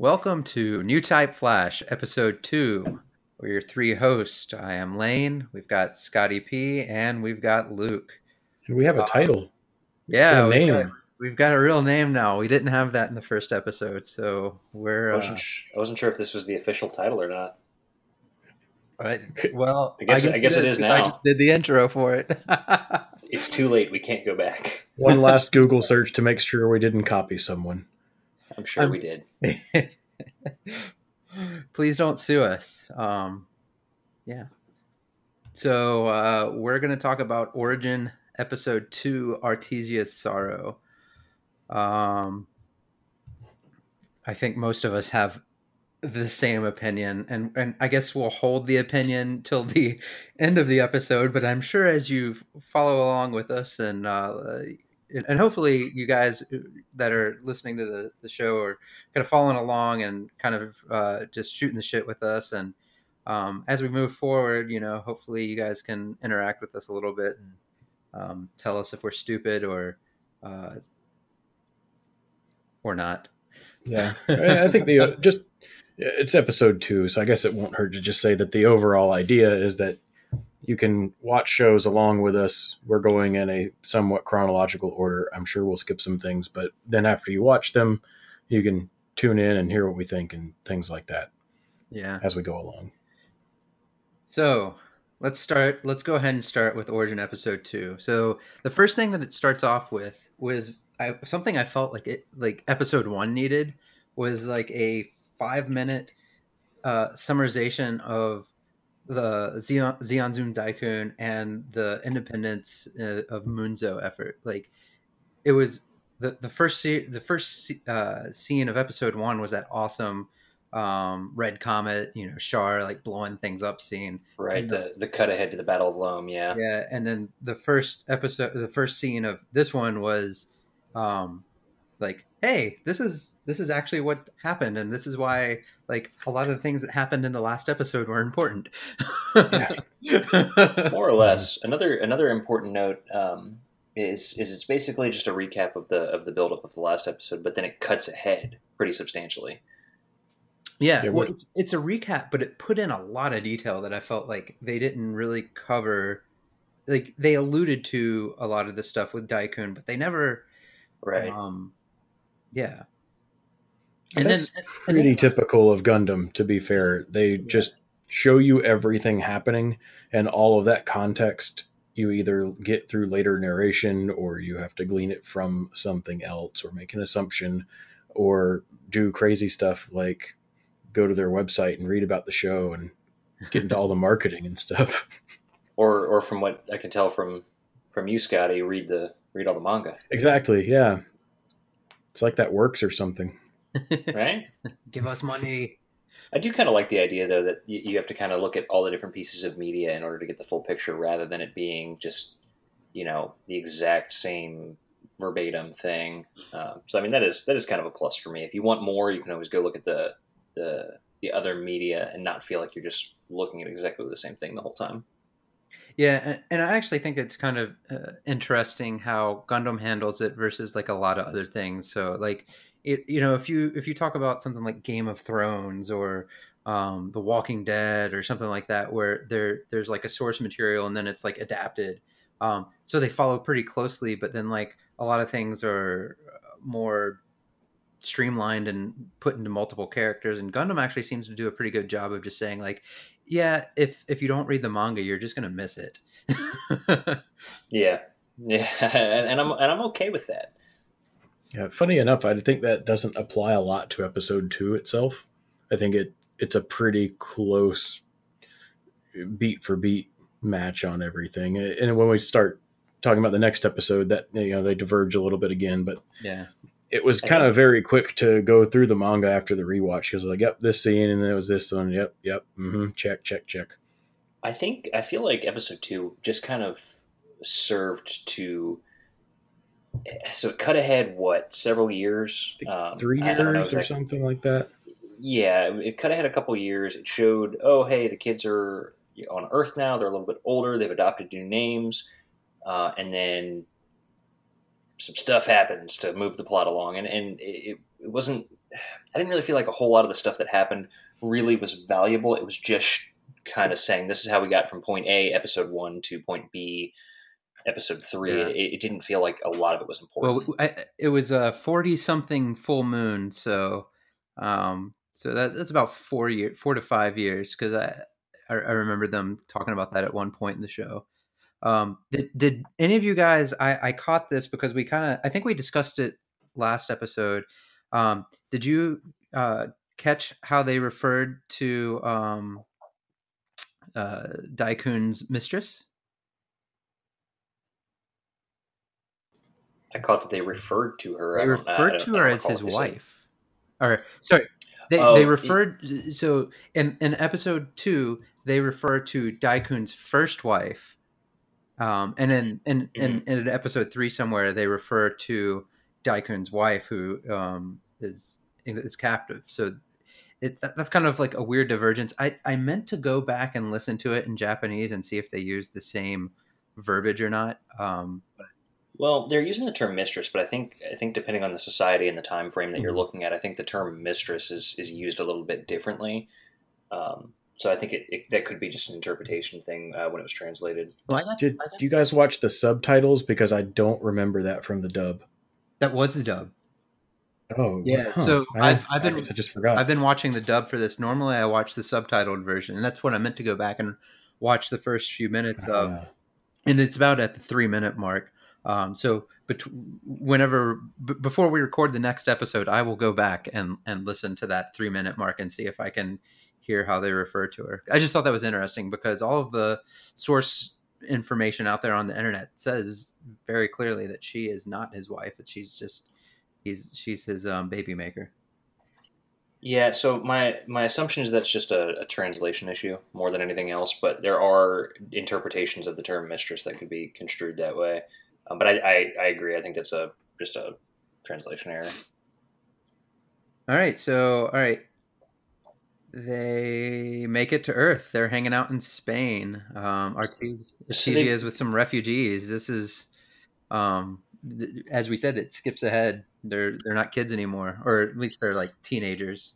Welcome to New Type Flash, Episode 2. We're your three hosts. I am Lane, we've got Scotty P, and we've got Luke. And we have a title. Yeah, A we've name. got, we've got a real name now. We didn't have that in the first episode, so we're. I Uh, wasn't, sh- I wasn't sure if this was the official title or not. right- well, I guess- I guess it is because I now. just did the intro for it. It's too late. We can't go back. One last Google search to make sure we didn't copy someone. I'm sure Um, we did. Please don't sue us. Um, yeah. So uh, we're going to talk about Origin Episode Two: Artesia's Sorrow. Um, I think most of us have the same opinion, and and I guess we'll hold the opinion till the end of the episode. But I'm sure as you follow along with us, and uh, and hopefully you guys that are listening to the, the show are kind of following along and kind of uh, just shooting the shit with us. And um, as we move forward, you know, hopefully you guys can interact with us a little bit and um, tell us if we're stupid or uh, or not. Yeah, I I think the uh, just it's episode two, so I guess it won't hurt to just say that the overall idea is that you can watch shows along with us. We're going in a somewhat chronological order. I'm sure we'll skip some things, but then after you watch them, you can tune in and hear what we think and things like that Yeah. as we go along. So let's start. Let's go ahead and start with Origin episode two. So the first thing that it starts off with was I, something I felt like it, like episode one needed was like a five minute uh, summarization of the Zeon, Zeon Zum Daikun and the independence uh, of Munzo effort. Like it was the the first se- the first uh, scene of episode one was that awesome um red comet you know char like blowing things up scene Right. The the cut ahead to the Battle of Loum. Yeah. yeah and then the first episode the first scene of this one was um like hey this is this is actually what happened and this is why like a lot of the things that happened in the last episode were important More or less. Another another important note um, is is it's basically just a recap of the of the build up of the last episode, but then it cuts ahead pretty substantially. yeah, Yeah, well, it's, it's a recap but it put in a lot of detail that i felt like they didn't really cover like they alluded to a lot of the stuff with daikun but they never Right. um yeah That's and pretty then- typical of Gundam, to be fair. They just show you everything happening, and all of that context you either get through later narration or you have to glean it from something else or make an assumption or do crazy stuff like go to their website and read about the show and get into all the marketing and stuff. or or from what I can tell from from you, Scotty, read the read all the manga. Exactly. Yeah. It's like that works or something. Right. give us money I do kind of like the idea, though, that you, you have to kind of look at all the different pieces of media in order to get the full picture, rather than it being just, you know, the exact same verbatim thing. Um, so, I mean, that is that is kind of a plus for me. If you want more, you can always go look at the the the other media and not feel like you're just looking at exactly the same thing the whole time. Yeah, and, I actually think it's kind of uh, interesting how Gundam handles it versus like a lot of other things. So like it, you know, if you if you talk about something like Game of Thrones or um, The Walking Dead or something like that, where there there's like a source material and then it's like adapted. Um, so they follow pretty closely, but then like a lot of things are uh, more streamlined and put into multiple characters and gundam actually seems to do a pretty good job of just saying like yeah if if you don't read the manga you're just gonna miss it Yeah, yeah, and, and I'm and I'm okay with that. Yeah, funny enough, I think that doesn't apply a lot to episode two itself. I think it it's a pretty close beat for beat match on everything. And when we start talking about the next episode, that you know they diverge a little bit again, but yeah it was kind of very quick to go through the manga after the rewatch because like, yep, this scene and then it was this one, yep, yep, mm-hmm, check, check, check. I think I feel like episode two just kind of served to. So it cut ahead what several years, um, Three I- I don't know years or something like that. Yeah, it cut ahead a couple years. It showed, oh hey, the kids are on Earth now. They're a little bit older. They've adopted new names, uh, and then some stuff happens to move the plot along, and and it, it wasn't I didn't really feel like a whole lot of the stuff that happened really was valuable. It was just kind of saying this is how we got from point A, episode one, to point B, episode three. Yeah. It, it didn't feel like a lot of it was important. Well, I, it was a forty-something full moon, so um, so that, that's about four year, four to five years, because I, I I remember them talking about that at one point in the show. Um, did did any of you guys? I I caught this because we kind of I think we discussed it last episode. Um, did you uh, catch how they referred to um, uh, Daikun's mistress? I caught that they referred to her. They referred to her as his what they said. wife. Or sorry, they Oh, they referred so in in episode two they refer to Daikun's first wife, um, and in in, in Mm-hmm. in episode three somewhere they refer to Daikun's wife who um, is is captive. So it that's kind of like a weird divergence. I I meant to go back and listen to it in Japanese and see if they use the same verbiage or not. Um, Well, they're using the term mistress, but I think I think depending on the society and the time frame that you're Mhm. looking at, I think the term mistress is is used a little bit differently. Um, so I think it, it that could be just an interpretation thing uh, when it was translated. well, I got- Did I got- do you guys watch the subtitles? Because I don't remember that from the dub. that was the dub. Oh, Yeah, huh. so I, I've- I've been- I I just forgot. I've been watching the dub for this. Normally, I watch the subtitled version, and that's what I meant to go back and watch the first few minutes of. Ah. And it's about at the three minute mark. Um, so, bet- whenever b- before we record the next episode, I will go back and and listen to that three minute mark and see if I can hear how they refer to her. I just thought that was interesting because all of the source information out there on the internet says very clearly that she is not his wife; that she's just he's she's his um, baby maker. Yeah, so my my assumption is that's just a, a translation issue more than anything else. But there are interpretations of the term mistress that could be construed that way. Um, but I, I, I agree. I think that's a just a translation error. All right, so all right, they make it to Earth. They're hanging out in Spain. Um, Artesia is with some refugees. This is, um, th- as we said, it skips ahead. They're they're not kids anymore, or at least they're like teenagers.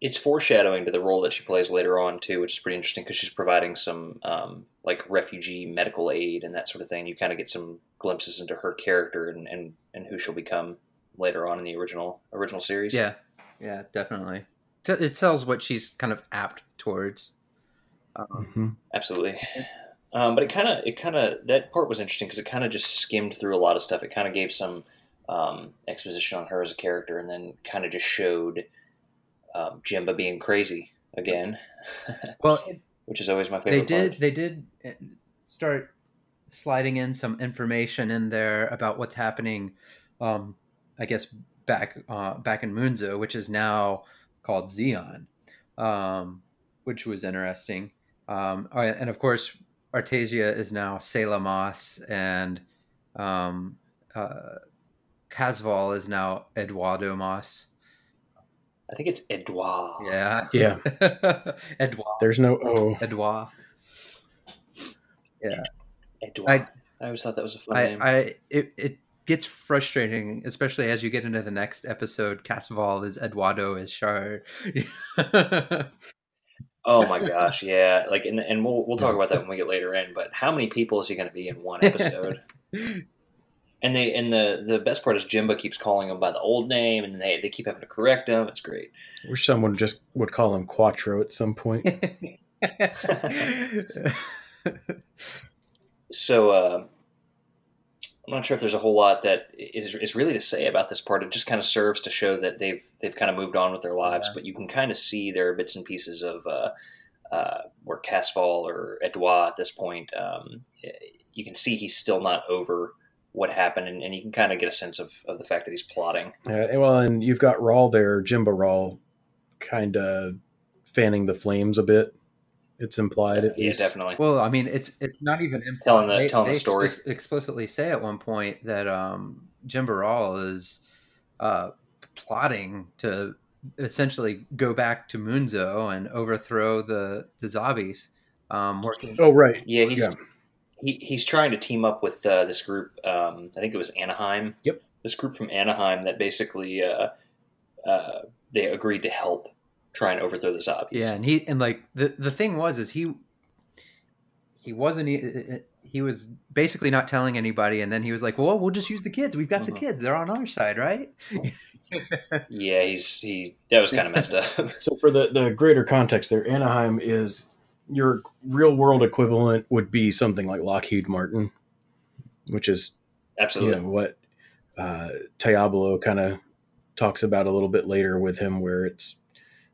it's foreshadowing to the role that she plays later on too, which is pretty interesting because she's providing some um, like refugee medical aid and that sort of thing. You kind of get some glimpses into her character and, and, and who she'll become later on in the original original series. Yeah, yeah, definitely. T- It tells what she's kind of apt towards. Um, Mhm. absolutely. Um, but it kind of it kind of that part was interesting because it kind of just skimmed through a lot of stuff. It kind of gave some um, exposition on her as a character, and then kind of just showed um, Jimba being crazy again, well, which is always my favorite. they favorite. did part. they did uh, start sliding in some information in there about what's happening um i guess back uh back in munzo which is now called zeon um which was interesting um oh, and of course artesia is now Sayla Moss and um uh Casval is now Eduardo Moss. I think it's Edouard. Yeah. Yeah. Edouard. There's no O. Edouard. Yeah. Edouard. I, always thought that was a fun I, name. I it, it gets frustrating, especially as you get into the next episode. Casval is Eduardo is Char. oh my gosh, yeah. Like, and, and we'll we'll talk about that when we get later in. But how many people is he going to be in one episode? and they and the the best part is Jimba keeps calling him by the old name, and they they keep having to correct him. It's great. Wish someone just would call him Quattro at some point. So uh, I'm not sure if there's a whole lot that is is really to say about this part. It just kind of serves to show that they've they've kind of moved on with their lives, Yeah. but you can kind of see there are bits and pieces of uh, uh, where Casval or Edouard at this point. Um, you can see he's still not over what happened, and, and you can kind of get a sense of, of the fact that he's plotting. Uh, well, and you've got Ral there, Jimba Ral, kind of fanning the flames a bit. It's implied at yeah, definitely. well, I mean, it's it's not even implied. Telling the- they, telling the story. explic- explicitly say at one point that um, Jimba Ral is uh, plotting to essentially go back to Munzo and overthrow the the Zabis. Um, working. Oh, right. Yeah, he's Yeah. He, he's trying to team up with uh, this group. Um, I think it was Anaheim. Yep. This group from Anaheim that basically uh, uh, they agreed to help try and overthrow the Zabis. Yeah, and he and like the the thing was is he he wasn't he, he was basically not telling anybody, and then he was like, "Well, we'll just use the kids. We've got the Mhm. kids. They're on our side, right?" Yeah, he's he. That was kind of messed up. So for the the greater context, there, Anaheim is your real world equivalent would be something like Lockheed Martin, which is you Absolutely. know what uh, Diablo kind of talks about a little bit later with him, where it's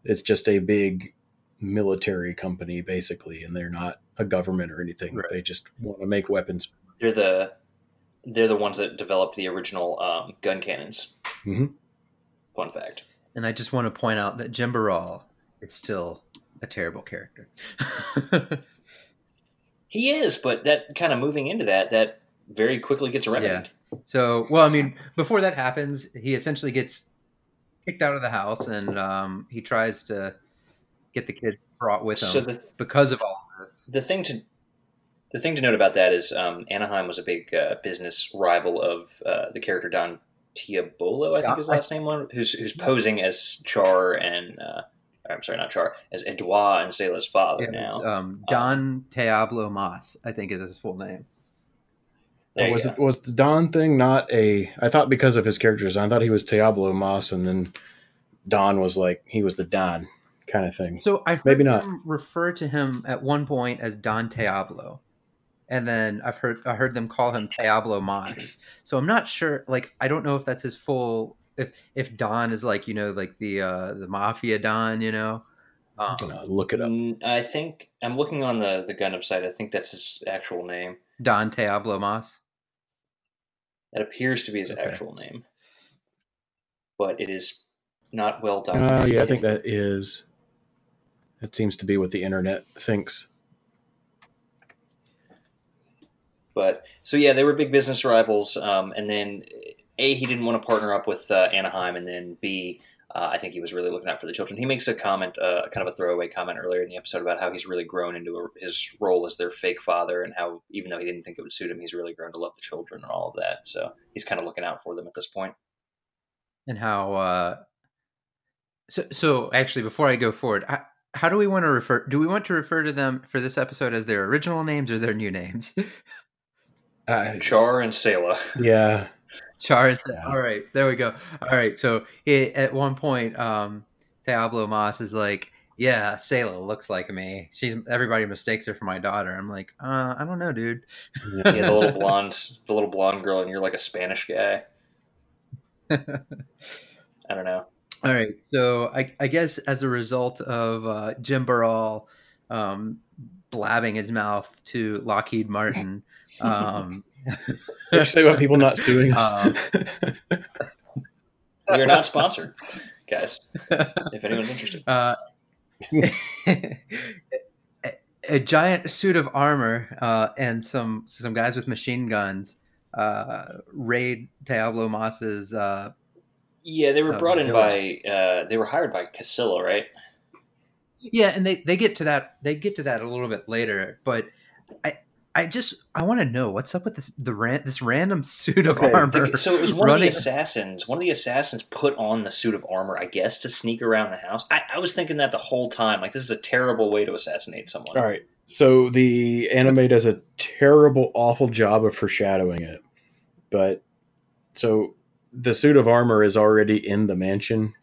it's just a big military company basically, and they're not a government or anything. Right. They just want to make weapons. They're the they're the ones that developed the original um, gun cannons. Mhm. Fun fact. And I just want to point out that Jimba Ral is still a terrible character. He is, but that kind of moving into that, that very quickly gets remedied. so, well, I mean, before that happens, he essentially gets kicked out of the house, and um, he tries to get the kids brought with him So the because of all of this. the thing to the thing to note about that is um, Anaheim was a big uh, business rival of uh, the character Don Tiabolo, I think his last name was, who's who's posing as Char and uh, I'm sorry, not Char, as Edouard and Sayla's father was, now. um, Don Teablo Mas, I think is his full name. There was it was the Don thing not a? I thought because of his character design, I thought he was Diablo Moss, and then Don was like he was the Don kind of thing. So I heard Maybe not. them refer to him at one point as Don Teablo, and then I've heard I heard them call him Teablo Moss. So I'm not sure. Like I don't know if that's his full. If if Don is like you know like the uh the mafia Don, you know. Um, I'm look it up. Mm, I think I'm looking on the the Gundam site. I think that's his actual name. Don Teablo Mas. That appears to be his Okay. actual name, but it is not well documented. Oh yeah, I think that is. That seems to be what the internet thinks. But so yeah, they were big business rivals. Um, and then a he didn't want to partner up with uh, Anaheim, and then b uh, I think he was really looking out for the children. He makes a comment, uh, kind of a throwaway comment earlier in the episode about how he's really grown into a, his role as their fake father, and how even though he didn't think it would suit him, he's really grown to love the children and all of that. So he's kind of looking out for them at this point. and how uh so so actually before i go forward how, how do we want to refer do we want to refer to them for this episode as their original names or their new names Uh, Char and Sayla. yeah, char Yeah. all right there we go all right so he, at one point um Diablo Moss is like yeah Sayla looks like me she's everybody mistakes her for my daughter i'm like uh i don't know dude yeah, the little blonde, the little blonde girl, and you're like a Spanish guy. I don't know. All right. So I, I guess as a result of uh, Jimba Ral um, blabbing his mouth to Lockheed Martin, um, Did you say about people not suing us? Um, We are not sponsored, guys. If anyone's interested. uh, a, a giant suit of armor uh, and some some guys with machine guns uh, raid Diablo Moss's. Uh, Yeah, they were Uh, brought in villain. by. Uh, they were hired by Kycilia, right? yeah, and they, they get to that they get to that a little bit later, but I I just I want to know what's up with this the ran, this random suit of Okay, armor. So it was one of the assassins. One of the assassins put on the suit of armor, I guess, to sneak around the house. I, I was thinking that the whole time. Like this is a terrible way to assassinate someone. All right. So the anime does a terrible, awful job of foreshadowing it. But so the suit of armor is already in the mansion.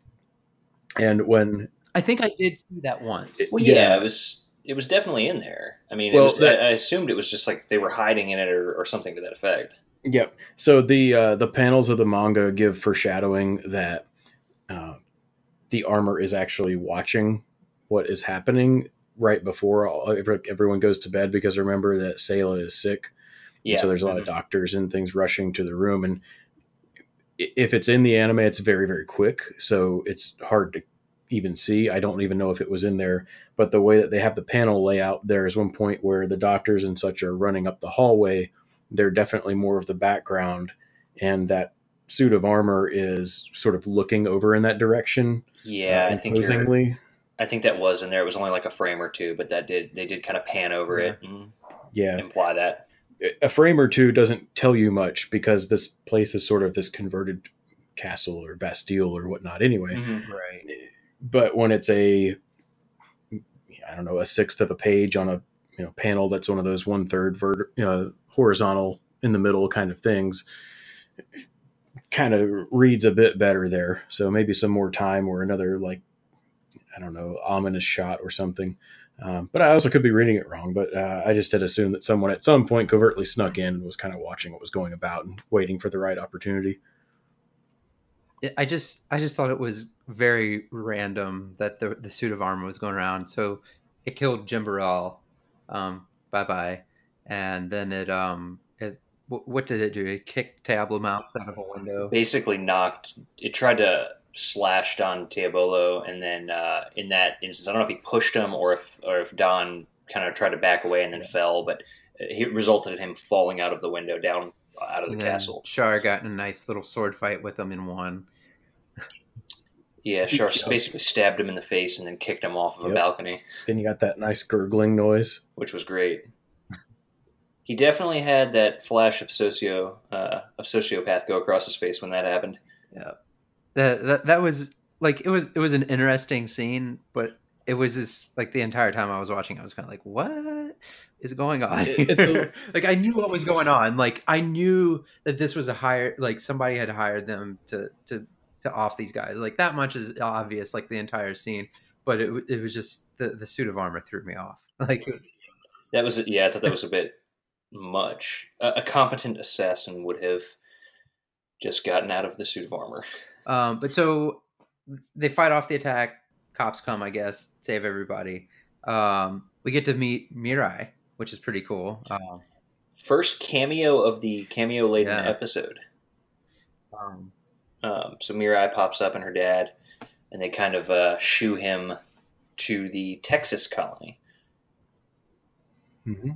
And when I think I did see that once. Well, yeah, Yeah. it was. It was definitely in there. I mean, Well, it was, that- I, I assumed it was just like they were hiding in it or, or something to that effect. Yep. So the uh, the panels of the manga give foreshadowing that uh, the armor is actually watching what is happening right before all, everyone goes to bed because remember that Sayla is sick. Yeah. And so there's a lot of Mhm. doctors and things rushing to the room and if it's in the anime it's very very quick so it's hard to even see i don't even know if it was in there but the way that they have the panel layout there is one point where the doctors and such are running up the hallway they're definitely more of the background and that suit of armor is sort of looking over in that direction Yeah, uh, I think. I think that was in there. It was only like a frame or two, but that did they did kind of pan over Yeah. it and yeah imply that. a frame or two doesn't tell you much because this place is sort of this converted castle or Bastille or whatnot. Anyway, Mhm. Right. But when it's a I don't know a sixth of a page on a you know panel that's one of those one third vert you know, horizontal in the middle kind of things, kind of reads a bit better there. So maybe some more time or another like I don't know ominous shot or something. Um, but I also could be reading it wrong. But uh, I just had assumed that someone at some point covertly snuck in and was kind of watching what was going about and waiting for the right opportunity. I just I just thought it was very random that the the suit of armor was going around. So it killed Jimba Ral. Um, bye bye. And then it um it wh- what did it do? It kicked Tabla Mouse out of a window. Basically knocked. It tried to slash Don Diabolo, and then uh, in that instance, I don't know if he pushed him or if or if Don kind of tried to back away and then fell, but it resulted in him falling out of the window down out of the castle. Char got in a nice little sword fight with him in one. Yeah, Char Yep. basically stabbed him in the face and then kicked him off of a balcony, Then you got that nice gurgling noise. which was great. He definitely had that flash of socio uh, of sociopath go across his face when that happened. Yeah, that that that was like it was it was an interesting scene, but it was just like the entire time I was watching, I was kind of like, what is going on? It- it's a- like I knew what was going on. Like I knew that this was a hire, like somebody had hired them to to to off these guys. Like that much is obvious. Like the entire scene, but it it was just the the suit of armor threw me off. Like it was, That was yeah, I thought that was a bit much. A, a competent assassin would have just gotten out of the suit of armor. Um, but so they fight off the attack. Cops come, I guess, save everybody. Um, we get to meet Mirai, which is pretty cool. Um, First cameo of the cameo laden Yeah. episode. um, Um, so Mirai pops up and her dad, and they kind of uh, shoo him to the Texas colony. Mm-hmm.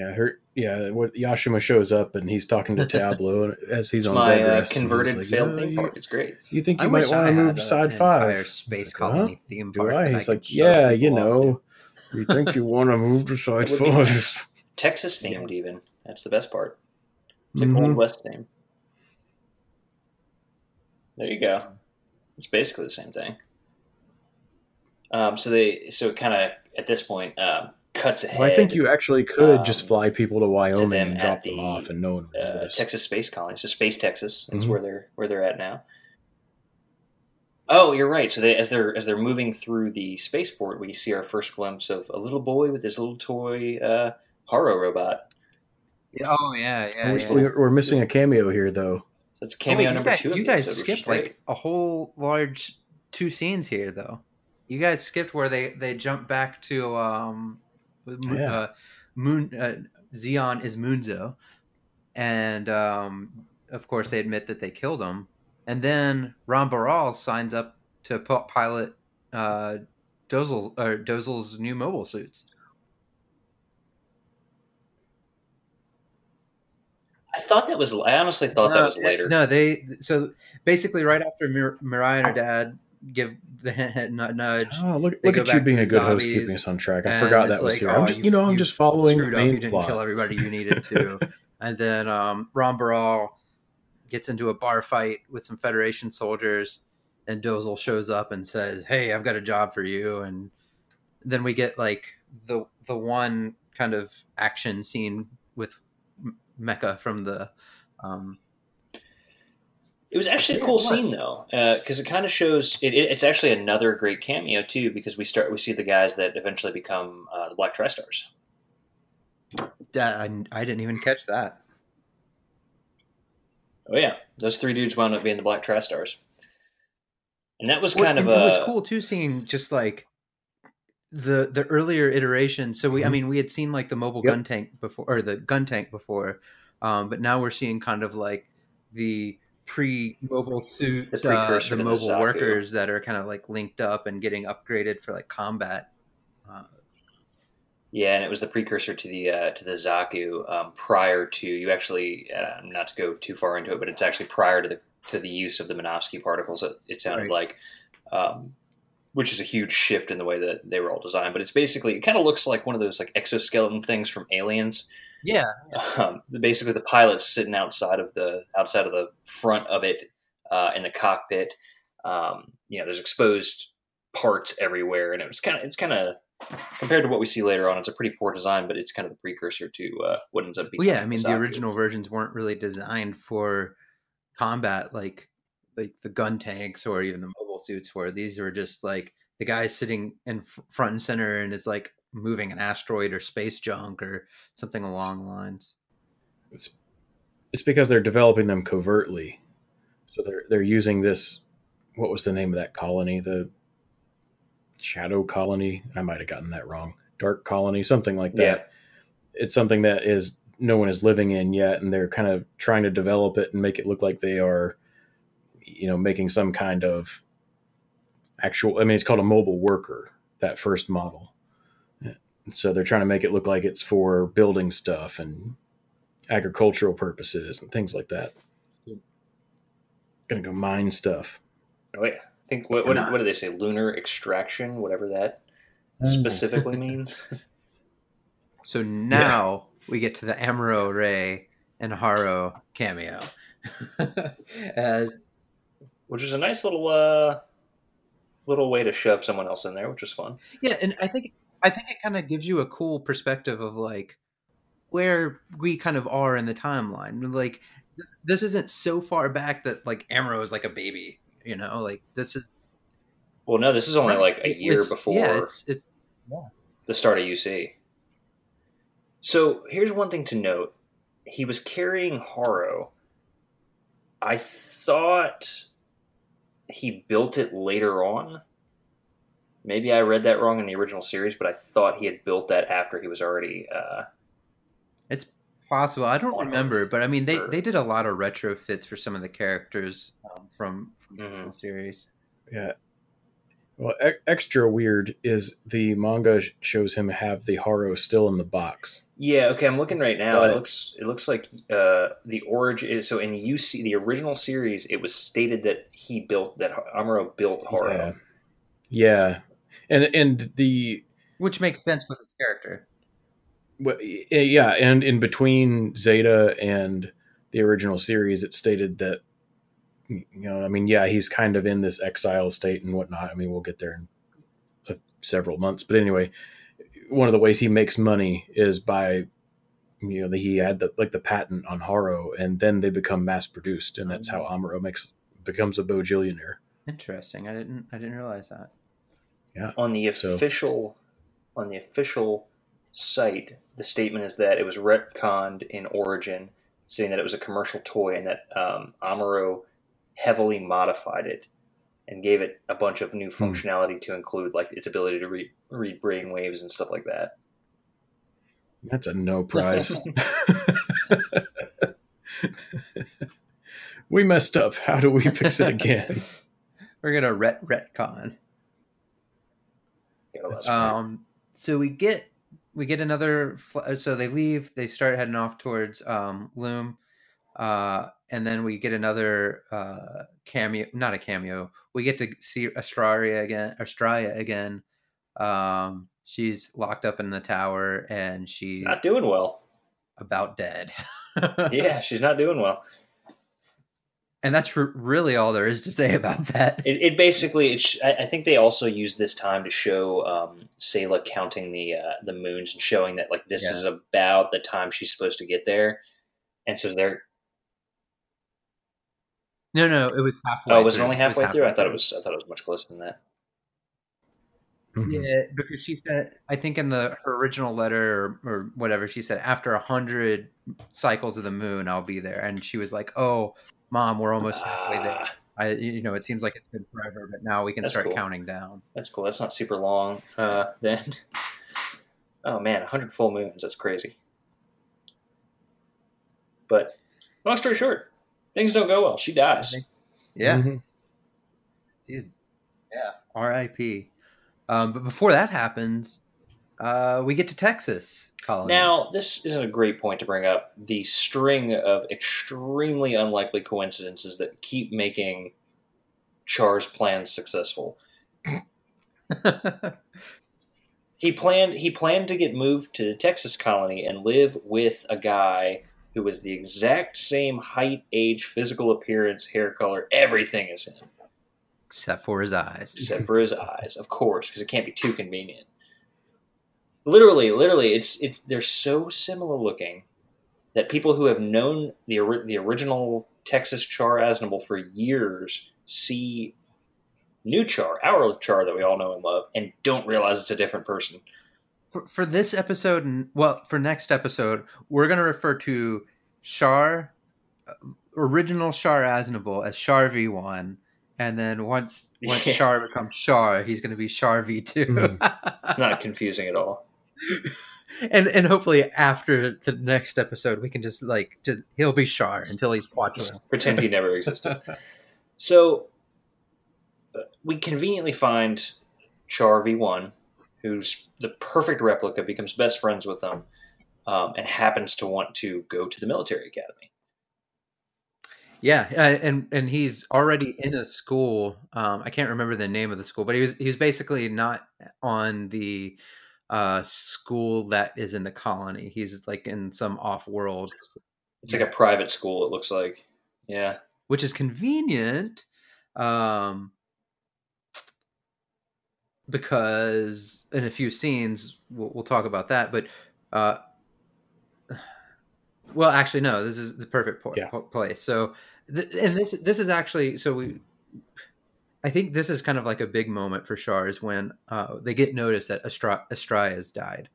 Yeah, I heard. Yeah, what Yashima shows up and he's talking to Tableau as he's on my bed uh, rest. and converted like, failed "Oh, theme park. It's great. You think I you might want to move to side five? entire space like, colony huh? theme Do. I? He's could like, yeah, you know. You think you want to move to side That would be five? Texas themed, even. That's the best part. It's like Mhm. Old West theme. There you go. It's basically the same thing. Um, so they, so it kind of at this point um, cuts ahead. Well, I think you actually could just um, fly people to Wyoming them and at drop them off, and no one would uh. Texas Space Colony. So Space Texas is Mhm. where they're where they're at now. Oh, you're right. So they, as they're as they're moving through the spaceport, we see our first glimpse of a little boy with his little toy uh, Haro robot. Yeah, Oh yeah, yeah. We- yeah. we- We're missing a cameo here, though. So it's Oh, cameo wait, number guys, two. Of You guys episode, skipped like a whole large two scenes here, though. You guys skipped where they they jump back to um, with Mo- Yeah. uh, Moon uh, Xeon is Munzo, and um, of course they admit that they killed him, and then Ramba Ral signs up to pilot uh, Dozel or Dozel's new mobile suits. I thought that was. I honestly thought that was later. No, they so basically right after Mir- Mariah and her dad give the nudge. Oh, look, look at you being a good host, keeping us on track. I forgot that was like, here. oh, I'm just, you- know, I'm just following the screwed up. You main didn't plot. kill everybody you needed to. and then um, Ramba Ral gets into a bar fight with some Federation soldiers, and Dozel shows up and says, "Hey, I've got a job for you." And then we get like the the one kind of action scene with M- Mecha from the. Um, It was actually a cool scene though, because it kind of shows. It, it, it's actually another great cameo too, because we start we see the guys that eventually become uh, the Black Tri-Stars. I, I didn't even catch that. Oh yeah, those three dudes wound up being the Black Tri-Stars, and that was Well, kind of a. it was cool too seeing just like the the earlier iteration so we i Mhm. mean we had seen like the mobile Yep. gun tank before or the gun tank before um but now we're seeing kind of like the pre mobile suit The uh, precursor the to the mobile Zaku. workers that are kind of like linked up and getting upgraded for like combat uh, Yeah, and it was the precursor to the uh, to the Zaku um, prior to you actually uh, not to go too far into it, but it's actually prior to the to the use of the Minovsky particles. It, it sounded like, um, which is a huge shift in the way that they were all designed. But it's basically it kind of looks like one of those like exoskeleton things from Aliens. Yeah, Um, basically, the pilot's sitting outside of the outside of the front of it uh, in the cockpit. Um, you know, there's exposed parts everywhere, and it was kind of it's kind of compared to what we see later on. It's a pretty poor design, but it's kind of the precursor to uh, what ends up being. well, yeah. I mean, the original versions weren't really designed for combat, like like the gun tanks or even the mobile suits were. These were just like the guy sitting in front and center, and it's like moving an asteroid or space junk or something along the lines. It's, it's because they're developing them covertly. So they're they're using this. What was the name of that colony? The Shadow Colony. I might have gotten that wrong. Dark Colony, something like that. Yeah. It's something that is no one is living in yet, and they're kind of trying to develop it and make it look like they are, you know, making some kind of actual. I mean, it's called a mobile worker. That first model. So they're trying to make it look like it's for building stuff and agricultural purposes and things like that. Gonna go mine stuff. Oh yeah, I think what what, what do they say? Lunar extraction, whatever that specifically means. So now we get to the Amuro Ray and Haro cameo. As which is a nice little uh little way to shove someone else in there, which is fun. yeah, and I think I think it kind of gives you a cool perspective of like where we kind of are in the timeline. Like this, this isn't so far back that like Amuro is like a baby, you know? Like this is Well, no, this is only like a year it's- before Yeah, it's it's yeah. the start of UC. So here's one thing to note: he was carrying Haro. I thought he built it later on. Maybe I read that wrong in the original series, but I thought he had built that after he was already. Uh, it's possible. I don't remember, but I mean they or- they did a lot of retrofits for some of the characters um, from from the Mhm. original series. Yeah. Well, e- extra weird is the manga shows him have the Haro still in the box. Yeah, okay, I'm looking right now. But- it looks it looks like uh, the origin. So in UC, the original series, it was stated that he built that Amuro built Haro. Yeah. Yeah. And and the Which makes sense with his character. Well, yeah, and in between Zeta and the original series, it stated that you know, I mean, yeah, he's kind of in this exile state and whatnot. I mean, we'll get there in uh, several months, but anyway, one of the ways he makes money is by you know that he had the like the patent on Haro, and then they become mass produced, and that's how Amuro makes becomes a bojillionaire. Interesting. I didn't I didn't realize that. On the So- official on the official site, the statement is that it was retconned in Origin, saying that it was a commercial toy and that um, Amuro heavily modified it and gave it a bunch of new Hmm. functionality to include like its ability to read read brain waves and stuff like that. That's a no prize. we messed up. How do we fix it again? We're gonna ret retcon. That's- Um, so we get we get another. fl- So they leave. They start heading off towards um, Loum, uh, and then we get another uh, cameo. Not a cameo. We get to see Astraia again. Astraia again. Um, she's locked up in the tower, and she's not doing well. about dead. Yeah, she's not doing well. And that's really all there is to say about that. It, it basically, it sh- I, I think they also used this time to show um, Sayla counting the uh, the moons and showing that like this Yeah. is about the time she's supposed to get there, and so they're. No, no, it was halfway. Oh, was it through. only halfway through? I thought it was. I thought it was much closer than that. Mhm. Yeah, because she said, I think in the her original letter or, or whatever, she said after a hundred cycles of the moon, I'll be there. And she was like, "Oh, mom, we're almost halfway there. Ah, I, you know, it seems like it's been forever, but now we can That's start cool. counting down." that's cool. That's not super long. Uh, then. Oh man, hundred full moons. That's crazy. But long story short, things don't go well. She dies. Yeah, Mhm. she's yeah, R.I.P. Um, but before that happens, uh, we get to Texas, Colin. Now, this is a great point to bring up the string of extremely unlikely coincidences that keep making Char's plans successful. he planned he planned to get moved to the Texas colony and live with a guy who was the exact same height, age, physical appearance, hair color, everything as him, Except for his eyes. except for his eyes, of course, because it can't be too convenient. Literally, literally, it's it's they're so similar looking that people who have known the ori- the original Texas Char Aznable for years see new Char, our Char that we all know and love, and don't realize it's a different person. For, for this episode, well, for next episode, we're going to refer to Char, uh, original Char Aznable as Char V1. And then once once Yeah. Char becomes Char, he's going to be Char V2. It's not confusing at all. And and hopefully after the next episode, we can just like just he'll be Char until he's Quattro. pretend he never existed. So uh, we conveniently find Char V1, who's the perfect replica, becomes best friends with them, um, and happens to want to go to the military academy. Yeah, uh, and and he's already in a school. Um, I can't remember the name of the school, but he was he was basically not on the uh, school that is in the colony. He's like in some off world, It's like a private school. It looks like. Yeah. which is convenient, um, because in a few scenes we'll, we'll talk about that. But uh, well, actually, no. This is the perfect po- Yeah. place. So, th- and this this is actually so we. I think this is kind of like a big moment for Char is when uh, they get noticed that Astra- Estrella has died,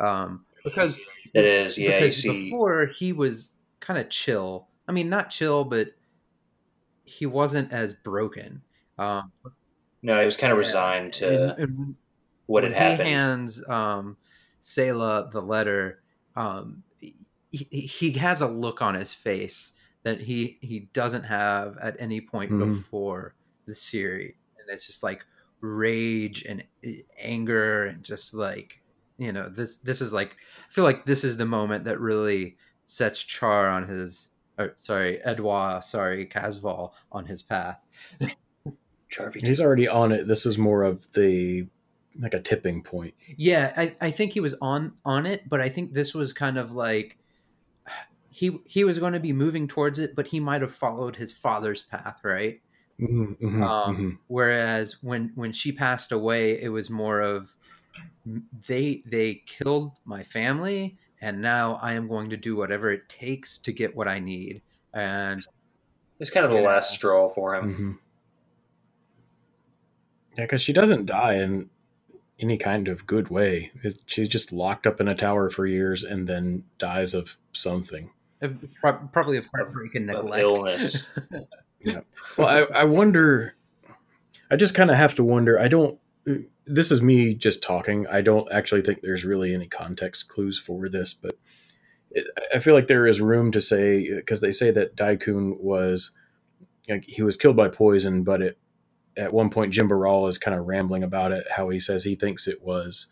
um, because It is. Yeah. You because see. before he was kind of chill. I mean, not chill, but he wasn't as broken. Um, No, he was kind of yeah, resigned to and- and what had happened. He hands um, Sayla the letter. Um, he, he has a look on his face that he he doesn't have at any point Mhm. before the series, and it's just like rage and eh, anger and just like you know this this is like I feel like this is the moment that really sets Char on his or sorry Edouard sorry Casval on his path. Char He's already on it. This is more of the like a tipping point. Yeah, I, I think he was on on it, but I think this was kind of like he he was going to be moving towards it, but he might have followed his father's path, right? Mhm, mhm, Um, mhm. Whereas when when she passed away, it was more of they they killed my family, and now I am going to do whatever it takes to get what I need. And It's kind of the Yeah. last straw for him. Mhm. Yeah, because she doesn't die in any kind of good way. It, she's just locked up in a tower for years and then dies of something. Of, probably of heartbreak and Of neglect. illness. Well, I, I wonder. I just kind of have to wonder. I don't. This is me just talking. I don't actually think there's really any context clues for this, but it, I feel like there is room to say because they say that Daikun was like, he was killed by poison, but it at one point Jimba Ral is kind of rambling about it, how he says he thinks it was.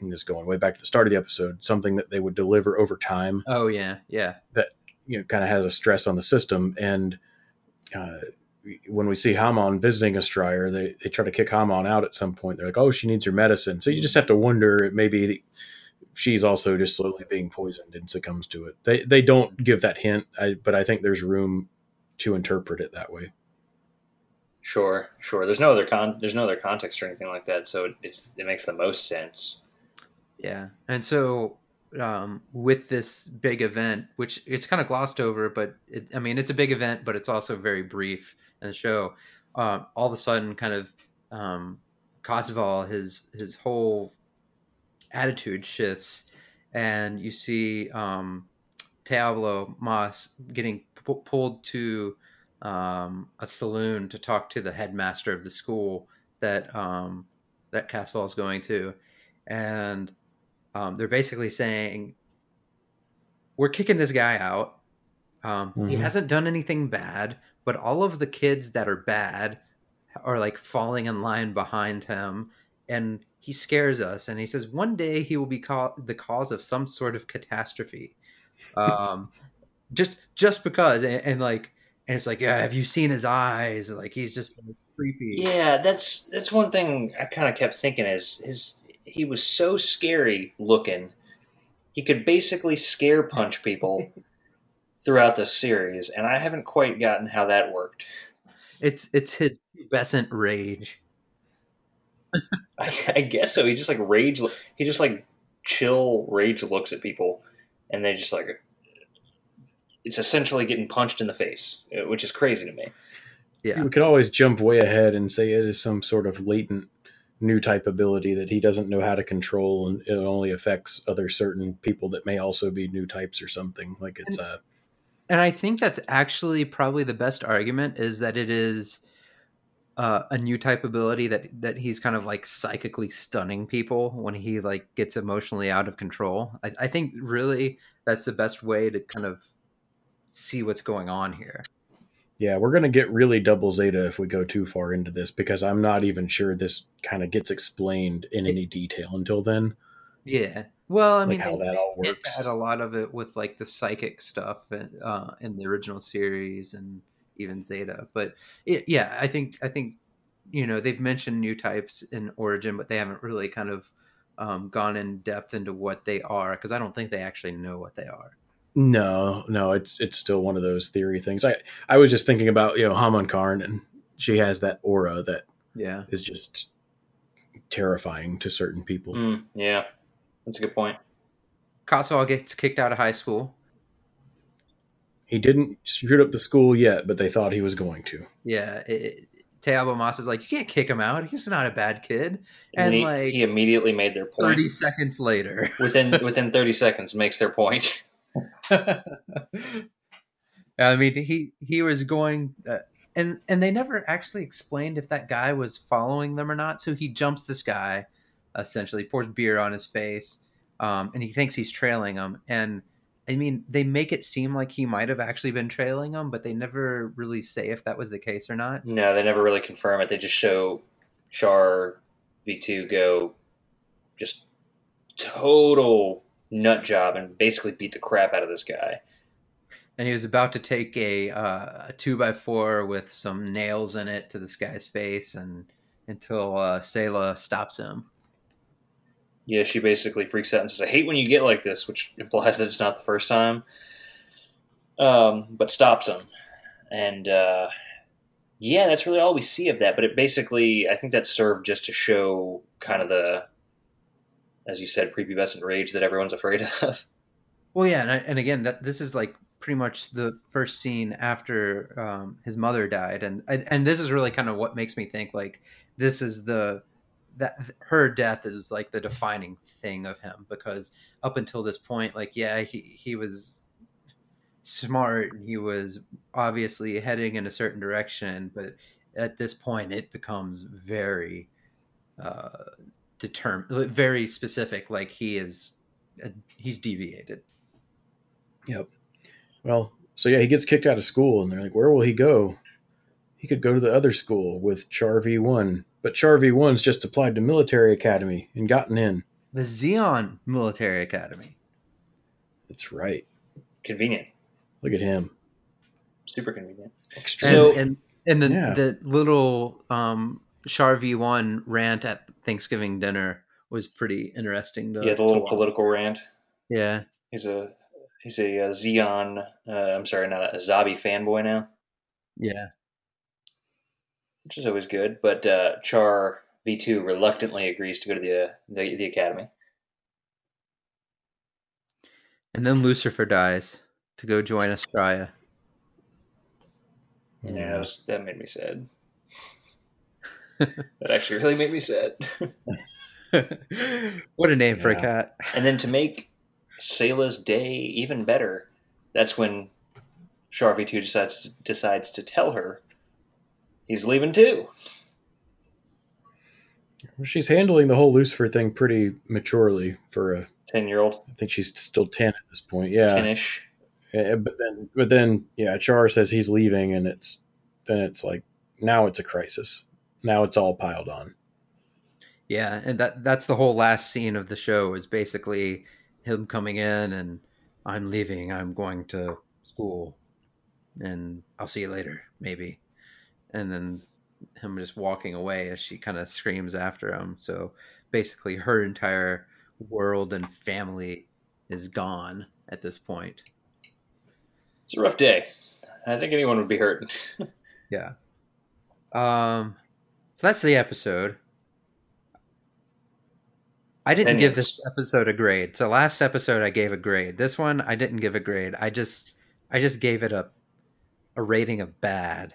And this is going way back to the start of the episode, something that they would deliver over time oh yeah, yeah. That you know kind of has a stress on the system and uh, when we see Hamon visiting Astraia, they, they try to kick Hamon out at some point. They're like, oh, she needs her medicine. So you just have to wonder maybe she's also just slowly being poisoned and succumbs to it. They, they don't give that hint, I, but I think there's room to interpret it that way. Sure, sure. There's no other con. There's no other context or anything like that, so it, it's it makes the most sense. Yeah, and so um, with this big event, which it's kind of glossed over, but it, I mean it's a big event, but it's also very brief in the show. Um, all of a sudden, kind of um, Casval, his his whole attitude shifts, and you see um, Moss getting pu- pulled to um, a saloon to talk to the headmaster of the school that um, that Casval is going to, and um, they're basically saying we're kicking this guy out. Um, He Mhm. hasn't done anything bad, but all of the kids that are bad are like falling in line behind him, and he scares us. And he says one day he will be ca- the cause of some sort of catastrophe, um, just just because. And, and like, and it's like, yeah, have you seen his eyes? Like he's just creepy. Yeah, that's that's one thing I kind of kept thinking is his he was so scary looking. He could basically scare punch people throughout the series, and I haven't quite gotten how that worked. It's it's his pubescent rage. I, I guess so. He just like rage. He just like chill rage looks at people, and they just like it's essentially getting punched in the face, uh, which is crazy to me. Yeah. We could always jump way ahead and say it is some sort of latent new type ability that he doesn't know how to control and it only affects other certain people that may also be new types or something. Like it's a And I think that's actually probably the best argument is that it is uh, a new type ability that that he's kind of like psychically stunning people when he like gets emotionally out of control. I, I think really that's the best way to kind of see what's going on here. Yeah, we're going to get really double zeta if we go too far into this because I'm not even sure this kind of gets explained in any detail until then. Yeah. Well, I Like mean, how they- that all works. Had a lot of it with like the psychic stuff in, uh, in the original series and even Zeta. But it, yeah, I think I think you know they've mentioned new types in Origin, but they haven't really kind of um, gone in depth into what they are because I don't think they actually know what they are. No, no, it's it's still one of those theory things. I I was just thinking about you know Haman Karn and she has that aura that Yeah. is just terrifying to certain people. Mm, yeah, that's a good point. Casval gets kicked out of high school. He didn't shoot up the school yet, but they thought he was going to. Yeah. It, Teabolo Mass is like, you can't kick him out. He's not a bad kid. And, And he, like he immediately made their point. point 30 seconds later. within within thirty seconds. Makes their point. I mean, he he was going, uh, and and they never actually explained if that guy was following them or not. So he jumps this guy, essentially pours beer on his face, um, and he thinks he's trailing him. And I mean, they make it seem like he might have actually been trailing him, but they never really say if that was the case or not. No, they never really confirm it. They just show Char V two go just total nut job and basically beat the crap out of this guy. And he was about to take a uh, a two by four with some nails in it to this guy's face, and until uh, Sayla stops him. Yeah, she basically freaks out and says, "I hate when you get like this," which implies that it's not the first time. Um, but stops him, and uh, yeah, that's really all we see of that. But it basically, I think that served just to show kind of the, as you said, prepubescent rage that everyone's afraid of. Well, yeah, and, I, and again, that this is like pretty much the first scene after um, his mother died, and and this is really kind of what makes me think like this is the that her death is like the defining thing of him because up until this point, like yeah, he he was smart and he was obviously heading in a certain direction, but at this point, it becomes very uh, determined, very specific. Like he is, uh, he's deviated. Yep well, so yeah, he gets kicked out of school, and they're like, "Where will he go?" He could go to the other school with Char V one, but Char V one's just applied to military academy and gotten in. The Zeon Military Academy. That's right. Convenient, Look at him. super convenient. And, So- and and the Yeah. the little um Char V one rant at Thanksgiving dinner was pretty interesting. To, Yeah, the little political rant. Yeah, He's a he's a, uh Zeon. Uh, I'm sorry, not a Zabi fanboy now, yeah. which is always good. But uh, Char V two reluctantly agrees to go to the uh, the, the academy. And then Lucifer dies to go join Astraia. Yeah, that, was, that made me sad. That actually really made me sad. what a name for a cat. And then to make Sayla's day even better, that's when Char V two decides decides to tell her he's leaving too. She's handling the whole Lucifer thing pretty maturely for a. Ten year old, I think she's still ten at this point. Yeah, ten-ish. Eh, but then, but then, yeah, Char says he's leaving, and it's then it's like now it's a crisis. Now it's all piled on. Yeah, and that that's the whole last scene of the show is basically him coming in and I'm leaving, I'm going to school and I'll see you later, maybe. And then him just walking away as she kind of screams after him. So basically, her entire world and family is gone at this point. It's a rough day. I think anyone would be hurt. yeah. Um. So that's the episode. I didn't give this episode a grade. So last episode I gave a grade. This one I didn't give a grade. I just I just gave it a a rating of bad.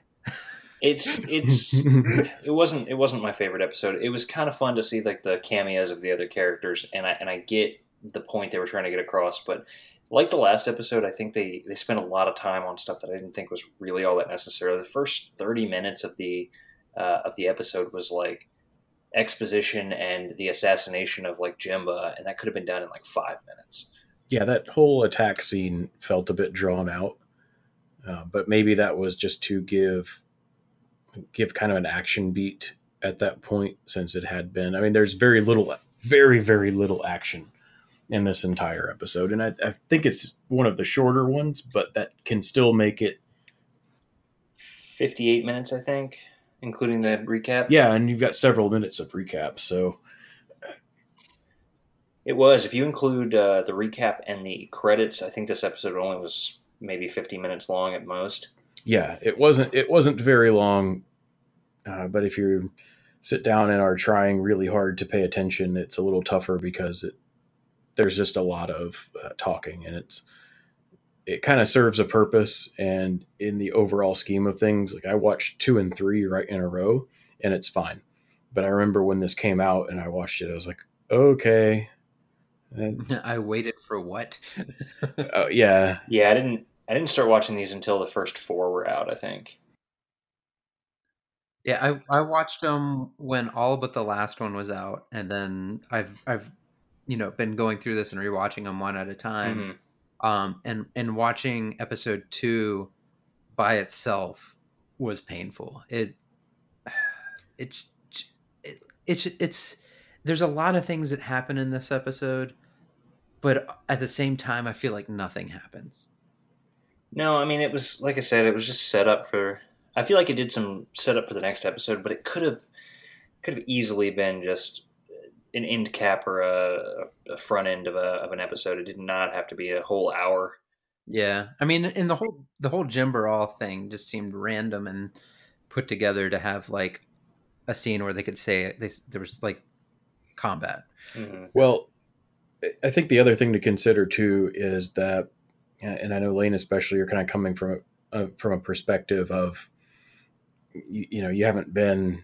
It's it's it wasn't it wasn't my favorite episode. It was kind of fun to see like the cameos of the other characters, and I and I get the point they were trying to get across, but like the last episode, I think they they spent a lot of time on stuff that I didn't think was really all that necessary. The first thirty minutes of the uh, of the episode was like exposition and the assassination of like Jimba, and that could have been done in like five minutes. Yeah, that whole attack scene felt a bit drawn out, uh, but maybe that was just to give give kind of an action beat at that point since it had been. I mean, there's very little, very, very little action in this entire episode. And I, I think it's one of the shorter ones, but that can still make it 58 minutes, I think, including the recap. Yeah, and you've got several minutes of recap. So it was. If you include uh, the recap and the credits, I think this episode only was maybe 50 minutes long at most. Yeah, it wasn't. It wasn't very long uh, but if you sit down and are trying really hard to pay attention, it's a little tougher because it, there's just a lot of uh, talking, and it's it kind of serves a purpose. And in the overall scheme of things, like I watched two and three right in a row, and it's fine. But I remember when this came out and I watched it, I was like, okay. And, I waited for what? uh, yeah, yeah. I didn't. I didn't start watching these until the first four were out. I think. Yeah, I I watched them when all but the last one was out, and then I've I've you know been going through this and rewatching them one at a time. Mm-hmm. Um, and and watching episode two by itself was painful. It it's it, it's it's there's a lot of things that happen in this episode, but at the same time, I feel like nothing happens. No, I mean it was like I said, it was just set up for I feel like it did some setup for the next episode, but it could have could have easily been just an end cap or a, a front end of a of an episode. It did not have to be a whole hour. Yeah, I mean, in the whole the whole Jimba Ral thing just seemed random and put together to have like a scene where they could say they, there was like combat. Mm-hmm. Well, I think the other thing to consider too is that, and I know Lane especially, you're kind of coming from a, from a perspective of you, you know you haven't been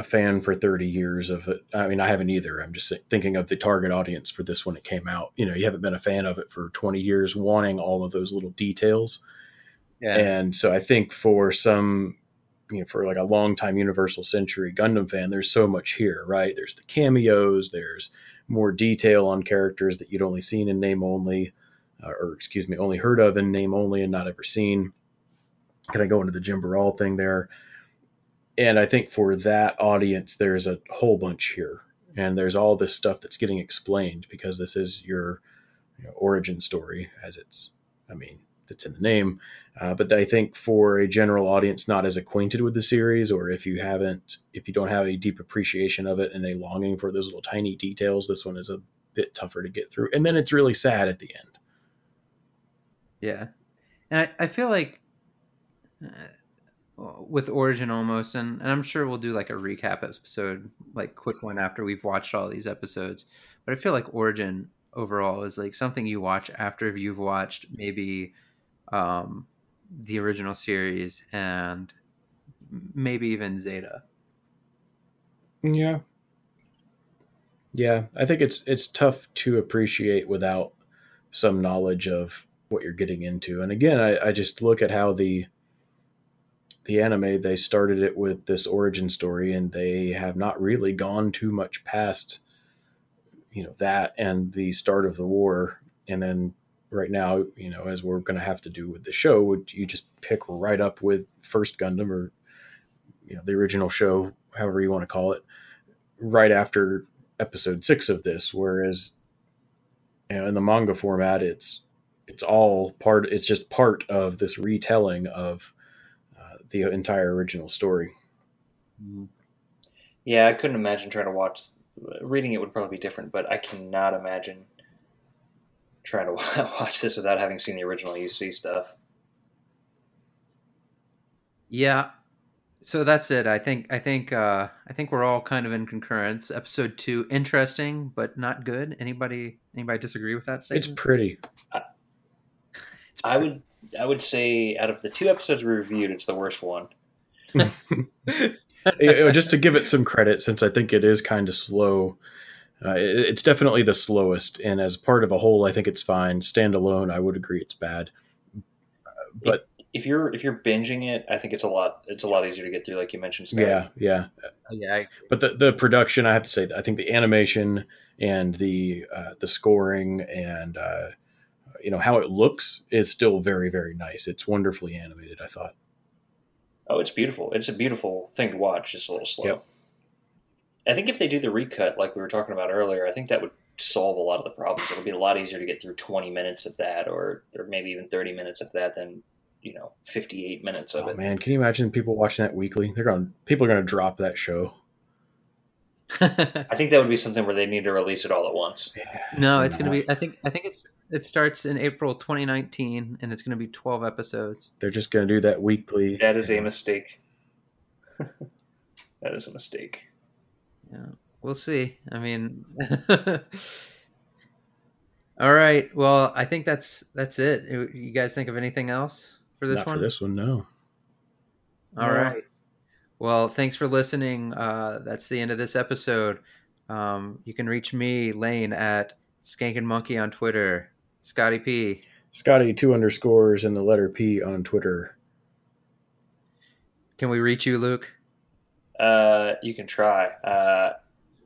a fan for 30 years of it. I mean, I haven't either. I'm just thinking of the target audience for this when it came out. You know, you haven't been a fan of it for 20 years, wanting all of those little details. Yeah. And so I think for some, you know, for like a long time Universal Century Gundam fan, there's so much here, right? There's the cameos, there's more detail on characters that you'd only seen in name only, uh, or excuse me, only heard of in name only and not ever seen. Can I go into the Jimba Ral thing there? And I think for that audience, there's a whole bunch here, and there's all this stuff that's getting explained because this is your you know, origin story, as it's, I mean, that's in the name. Uh, but I think for a general audience not as acquainted with the series, or if you haven't, if you don't have a deep appreciation of it and a longing for those little tiny details, this one is a bit tougher to get through. And then it's really sad at the end. Yeah, and I, I feel like. Uh, with Origin almost, and, and I'm sure we'll do like a recap episode, like quick one after we've watched all these episodes. But I feel like Origin overall is like something you watch after you've watched maybe um, the original series and maybe even Zeta. Yeah. Yeah, I think it's it's tough to appreciate without some knowledge of what you're getting into. And again, I, I just look at how the the anime, they started it with this origin story, and they have not really gone too much past, you know, that and the start of the war. And then right now, you know, as we're going to have to do with the show, would you just pick right up with First Gundam or, you know, the original show, however you want to call it, right after episode six of this. Whereas, you know, in the manga format, it's it's all part. It's just part of this retelling of the entire original story. Mm. Yeah, I couldn't imagine trying to watch. Reading it would probably be different, but I cannot imagine trying to watch this without having seen the original UC stuff. Yeah. So that's it. I think I think uh I think we're all kind of in concurrence. Episode 2 interesting but not good. Anybody anybody disagree with that It's statement? pretty. It's I would I would say out of the two episodes we reviewed, it's the worst one. You know, just to give it some credit, since I think it is kind of slow, uh, it, it's definitely the slowest. And as part of a whole, I think it's fine. Standalone, I would agree it's bad. Uh, but If you're if you're binging it, I think it's a lot it's a lot easier to get through, like you mentioned. Scott. yeah, yeah. yeah, I, But the, the production, I have to say, I think the animation and the uh, the scoring and uh, you know how it looks is still very very nice. It's wonderfully animated. I thought. Oh, it's beautiful. It's a beautiful thing to watch. Just a little slow. Yep. I think if they do the recut, like we were talking about earlier, I think that would solve a lot of the problems. It'll be a lot easier to get through 20 minutes of that, or or maybe even 30 minutes of that, than you know 58 minutes of Oh it. man, can you imagine people watching that weekly? They're going. People are going to drop that show. I think that would be something where they need to release it all at once. no, it's going to be I think I think it's it starts in April 2019 and it's going to be 12 episodes. They're just going to do that weekly. That is a mistake. that is a mistake. Yeah. We'll see. I mean All right. Well, I think that's that's it. You guys think of anything else for this Not one? for this one, no. All No. right. Well, thanks for listening. Uh, that's the end of this episode. Um, you can reach me, Lane, at Skank and Monkey on Twitter. Scotty P. Scotty two underscores and the letter P on Twitter. Can we reach you, Luke? Uh, you can try. Uh,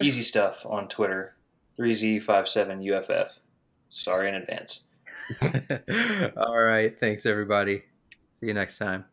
easy stuff on Twitter. 3Z57UFF. Sorry in advance. All right. Thanks, everybody. See you next time.